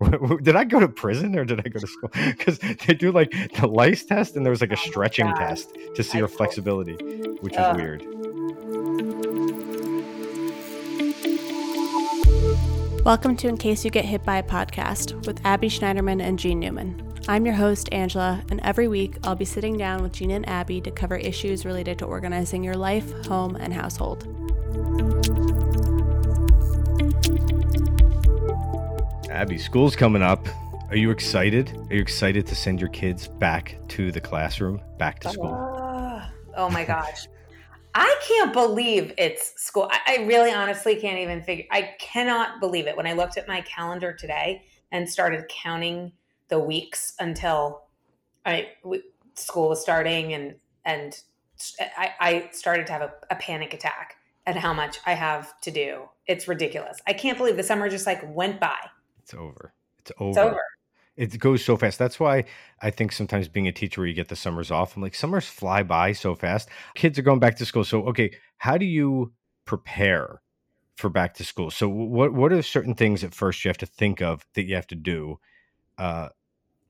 Did I go to prison or did I go to school? Because they do like the lice test and there was like a Oh stretching God. test to see I your flexibility, which is Ugh. weird. Welcome to In Case You Get Hit by a Podcast with Abby Schneiderman and Jean Newman. I'm your host, Angela, and every week I'll be sitting down with Jean and Abby to cover issues related to organizing your life, home, and household. Abby, school's coming up. Are you excited? Are you excited to send your kids back to the classroom, back to school? Ah, oh my gosh. I can't believe it's school. I, I really honestly can't even figure I cannot believe it. When I looked at my calendar today and started counting the weeks until I school was starting and and I, I started to have a, a panic attack at how much I have to do. It's ridiculous. I can't believe the summer just like went by. It's over. It's over. It's over. It goes so fast. That's why I think sometimes being a teacher where you get the summers off, I'm like, summers fly by so fast. Kids are going back to school. So, okay, how do you prepare for back to school? So, what what are certain things at first you have to think of that you have to do uh,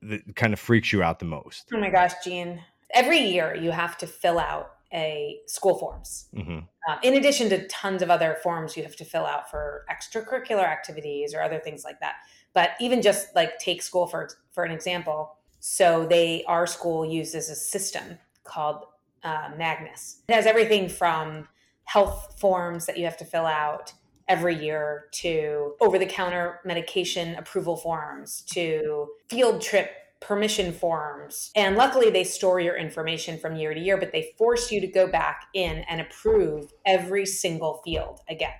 that kind of freaks you out the most? Oh my gosh, Gene. Every year you have to fill out a school forms. hmm Um, in addition to tons of other forms you have to fill out for extracurricular activities or other things like that. But even just like take school for for an example. So they our school uses a system called uh, Magnus. It has everything from health forms that you have to fill out every year to over the counter medication approval forms to field trip permission forms. And luckily, they store your information from year to year, but they force you to go back in and approve every single field again.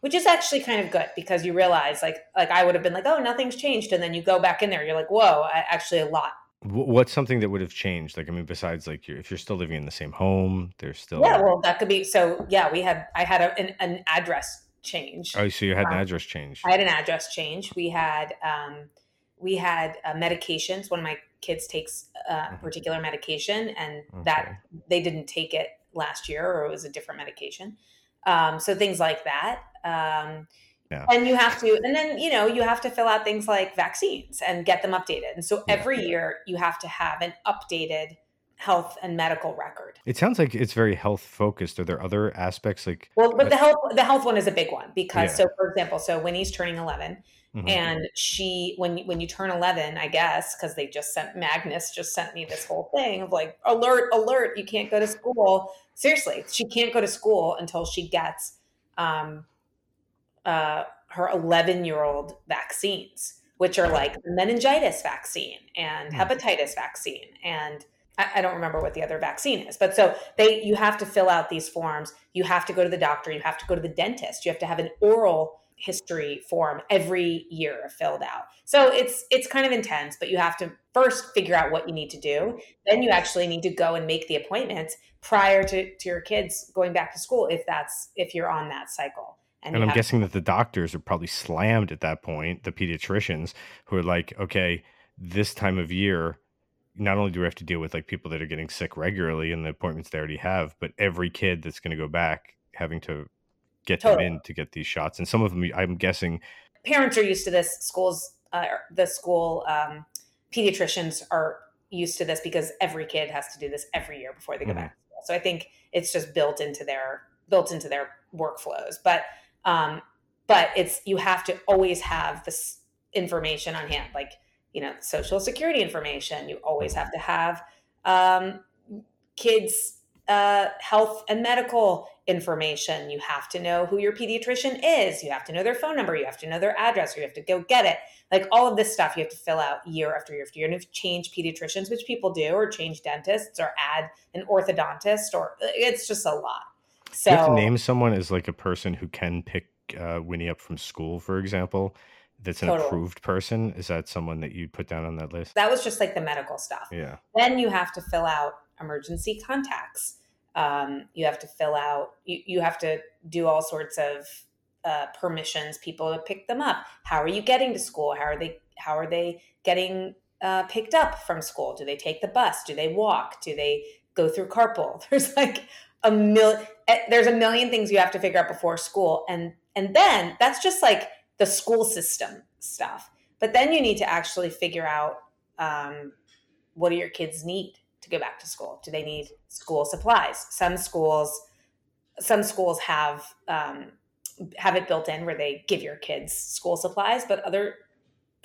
Which is actually kind of good because you realize, like, like I would have been like, "Oh, nothing's changed," and then you go back in there, you're like, "Whoa, I, actually a lot." What's something that would have changed? Like, I mean, besides like you're, if you're still living in the same home, there's still. Yeah, well, that could be. So, yeah, we had I had a, an, an address change. Oh, so you had an um, address change. I had an address change. We had um, we had uh, medications. One of my kids takes a Mhm. particular medication, and Okay. that they didn't take it last year, or it was a different medication. Um, so things like that. Um, Yeah. And you have to, and then you know you have to fill out things like vaccines and get them updated. And so Yeah. every year you have to have an updated health and medical record. It sounds like it's very health focused. Are there other aspects like? Well, but the health the health one is a big one because Yeah. so for example, so Winnie's turning eleven, Mhm. and she when when you turn 11 i guess because they just sent magnus just sent me this whole thing of like alert alert you can't go to school seriously she can't go to school until she gets um uh her 11 year old vaccines which are like meningitis vaccine and Hmm. hepatitis vaccine and I, I don't remember what the other vaccine is but so they you have to fill out these forms you have to go to the doctor you have to go to the dentist you have to have an oral history form every year filled out. So it's it's kind of intense, but you have to first figure out what you need to do. Then you actually need to go and make the appointments prior to, to your kids going back to school if that's if you're on that cycle. And you I'm guessing that the doctors are probably slammed at that point, the pediatricians who are like, okay, this time of year, not only do we have to deal with like people that are getting sick regularly and the appointments they already have, but every kid that's going to go back having to get Totally. them in to get these shots. And some of them, I'm guessing, parents are used to this. Schools, uh, the school um, pediatricians are used to this because every kid has to do this every year before they go Mhm. back. So I think it's just built into their built into their workflows. But um, but it's you have to always have this information on hand, like you know, social security information. You always have to have um, kids' uh, health and medical information. You have to know who your pediatrician is. You have to know their phone number. You have to know their address. Or you have to go get it. Like all of this stuff, you have to fill out year after year after year. And if change pediatricians, which people do, or change dentists, or add an orthodontist, or it's just a lot. So you have to name someone as like a person who can pick uh, Winnie up from school, for example, that's an Totally. approved person. Is that someone that you'd put down on that list? that was just like the medical stuff. Yeah. Then you have to fill out emergency contacts. Um, you have to fill out, you, you have to do all sorts of uh, permissions, people to pick them up. How are you getting to school? How are they, how are they getting uh, picked up from school? Do they take the bus? Do they walk? Do they go through carpool? There's like a million, there's a million things you have to figure out before school. And, and then that's just like the school system stuff. But then you need to actually figure out um, what do your kids need to go back to school? Do they need school supplies? Some schools, some schools have um, have it built in where they give your kids school supplies, but other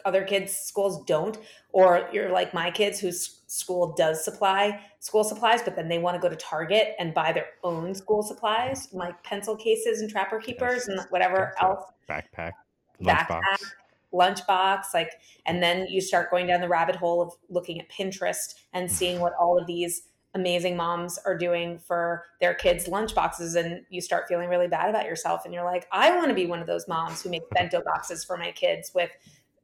other kids schools don't or you're like my kids whose school does supply school supplies but then they want to go to target and buy their own school supplies like pencil cases and trapper keepers and whatever else backpack backpack lunchbox like and then you start going down the rabbit hole of looking at pinterest and seeing what all of these amazing moms are doing for their kids lunch boxes and you start feeling really bad about yourself and you're like i want to be one of those moms who make bento boxes for my kids with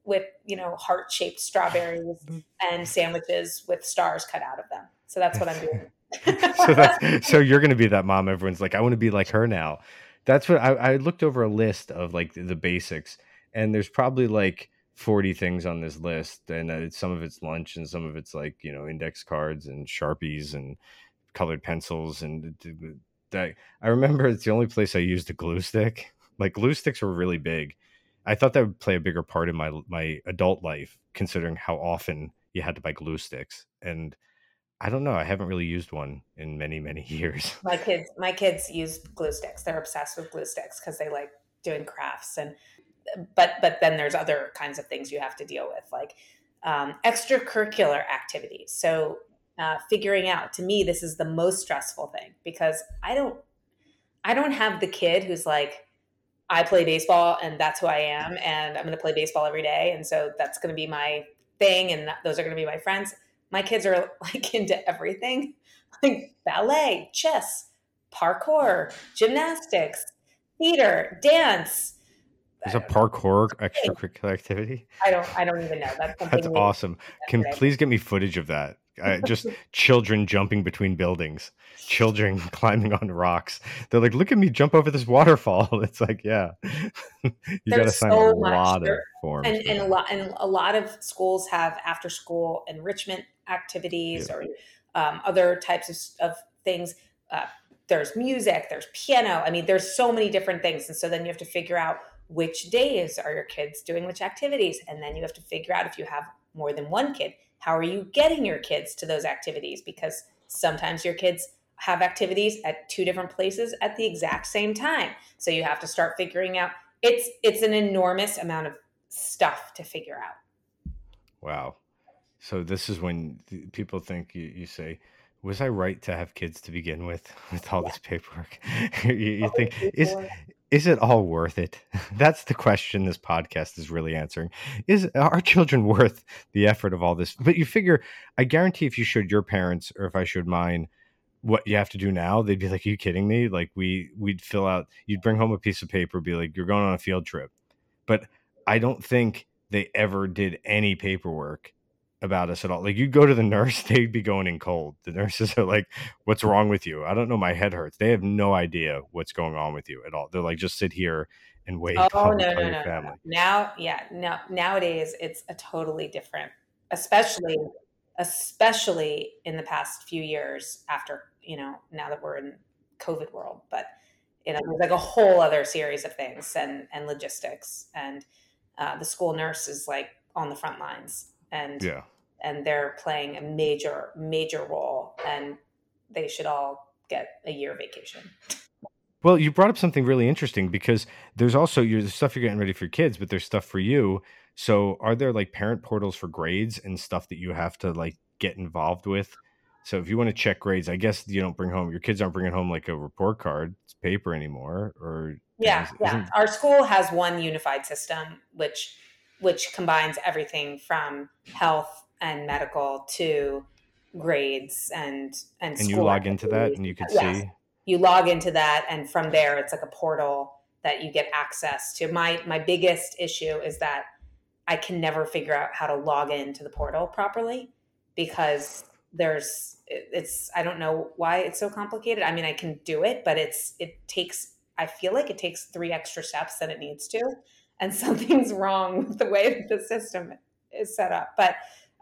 with you know heart shaped strawberries mm-hmm. and sandwiches with stars cut out of them. So that's what i'm doing. So, that's, so you're going to be that mom everyone's like i want to be like her now. That's what I, I looked over a list of like the basics and there's probably like 40 things on this list and uh, some of it's lunch and some of it's like you know index cards and sharpies and colored pencils and that i remember it's the only place i used a glue stick. Like glue sticks were really big. I thought that would play a bigger part in my my adult life considering how often you had to buy glue sticks and i don't know i haven't really used one in many many years. My kids my kids use glue sticks. They're obsessed with glue sticks because they like doing crafts and but but then there's other kinds of things you have to deal with like um, extracurricular activities. So uh, figuring out to me this is the most stressful thing because i don't i don't have the kid who's like i play baseball and that's who i am and i'm going to play baseball every day and so that's going to be my thing and that, those are going to be my friends. My kids are like into everything like ballet chess parkour gymnastics theater dance is a parkour extracurricular activity? I don't. I don't even know. That's That's awesome. Can please get me footage of that? Uh, just children jumping between buildings, children climbing on rocks. They're like, "Look at me jump over this waterfall." It's like, yeah, you got to sign so a lot there. of forms. And, and a lot and a lot of schools have after school enrichment activities yeah. or um, other types of, of things. Uh, there's music, there's piano. I mean, there's so many different things, and so then you have to figure out which days are your kids doing which activities? And then you have to figure out if you have more than one kid how are you getting your kids to those activities? Because sometimes your kids have activities at two different places at the exact same time. So you have to start figuring out it's it's an enormous amount of stuff to figure out. Wow. So this is when people think you, you say was I right to have kids to begin with with all this paperwork? you, you think is is it all worth it? That's the question this podcast is really answering. Is our children worth the effort of all this? But you figure, I guarantee if you showed your parents or if I showed mine what you have to do now, they'd be like, Are you kidding me? Like we we'd fill out you'd bring home a piece of paper, be like, You're going on a field trip. But I don't think they ever did any paperwork about us at all. Like you go to the nurse, they'd be going in cold. The nurses are like, "What's wrong with you?" I don't know. My head hurts. They have no idea what's going on with you at all. They're like, "Just sit here and wait." Oh no, no, no, no. Now, yeah, now nowadays it's a totally different, especially especially in the past few years after you know now that we're in COVID world, but you know there's like a whole other series of things and and logistics and uh, the school nurse is like on the front lines and yeah. and they're playing a major major role and they should all get a year vacation. Well you brought up something really interesting because there's also your the stuff you're getting ready for your kids but there's stuff for you. So are there like parent portals for grades and stuff that you have to like get involved with? So if you want to check grades i guess you don't bring home your kids aren't bringing home like a report card it's paper anymore or yeah yeah. our school has one unified system which which combines everything from health and medical to grades and and, and you log into that and you can yes. see? You log into that and from there it's like a portal that you get access to. My my biggest issue is that i can never figure out how to log into the portal properly because there's it's i don't know why it's so complicated. I mean i can do it but it's it takes i feel like it takes three extra steps than it needs to and something's wrong with the way that the system is set up. But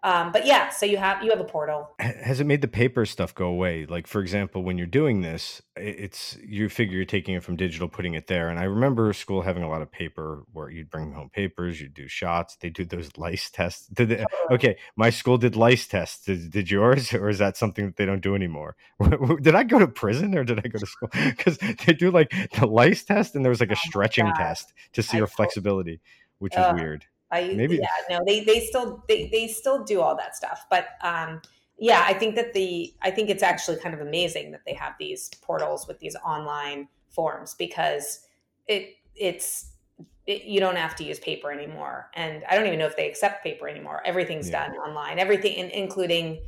um, but yeah, so you have you have a portal. Has it made the paper stuff go away? Like for example, when you're doing this, it's you figure you're taking it from digital, putting it there. And I remember school having a lot of paper where you'd bring home papers, you'd do shots, they do those lice tests. Did they, okay, my school did lice tests. Did, did yours, or is that something that they don't do anymore? did I go to prison or did I go to school? Because they do like the lice test, and there was like a oh stretching test to see I your flexibility, which is weird. I maybe. yeah no they they still they they still do all that stuff, but um yeah I think that the I think it's actually kind of amazing that they have these portals with these online forms because it it's it, you don't have to use paper anymore. And i don't even know if they accept paper anymore. Everything's yeah. done online everything in, including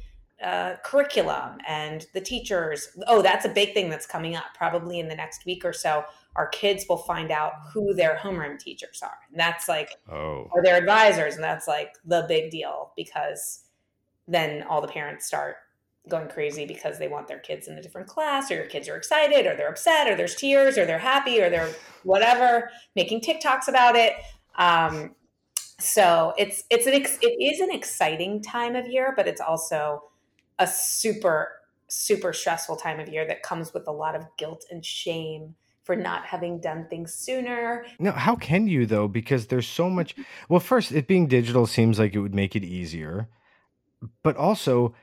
uh, curriculum and the teachers. Oh that's a big thing that's coming up probably in the next week or so our kids will find out who their homeroom teachers are. And that's like, oh, or their advisors. And that's like the big deal because then all the parents start going crazy because they want their kids in a different class or your kids are excited or they're upset or there's tears or they're happy or they're whatever making TikToks about it. Um, so it's, it's an, ex- it is an exciting time of year, but it's also a super, super stressful time of year that comes with a lot of guilt and shame for not having done things sooner. No, how can you though? Because there's so much. Well, first, it being digital seems like it would make it easier, but also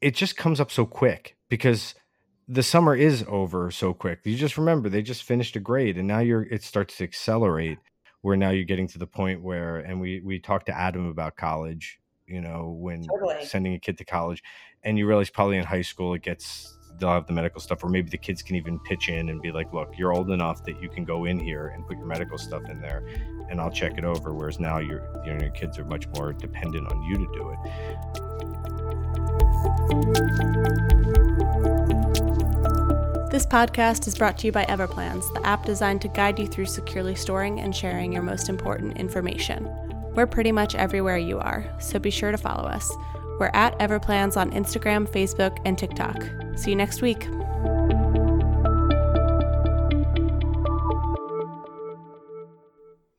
it just comes up so quick because the summer is over so quick. You just remember they just finished a grade and now you're it starts to accelerate where now you're getting to the point where and we we talked to Adam about college, you know, when totally. sending a kid to college and you realize probably in high school it gets they'll have the medical stuff, or maybe the kids can even pitch in and be like, "Look, you're old enough that you can go in here and put your medical stuff in there, and I'll check it over." Whereas now your you know, your kids are much more dependent on you to do it. This podcast is brought to you by Everplans, the app designed to guide you through securely storing and sharing your most important information. We're pretty much everywhere you are, so be sure to follow us. We're at Everplans on Instagram, Facebook, and TikTok. See you next week.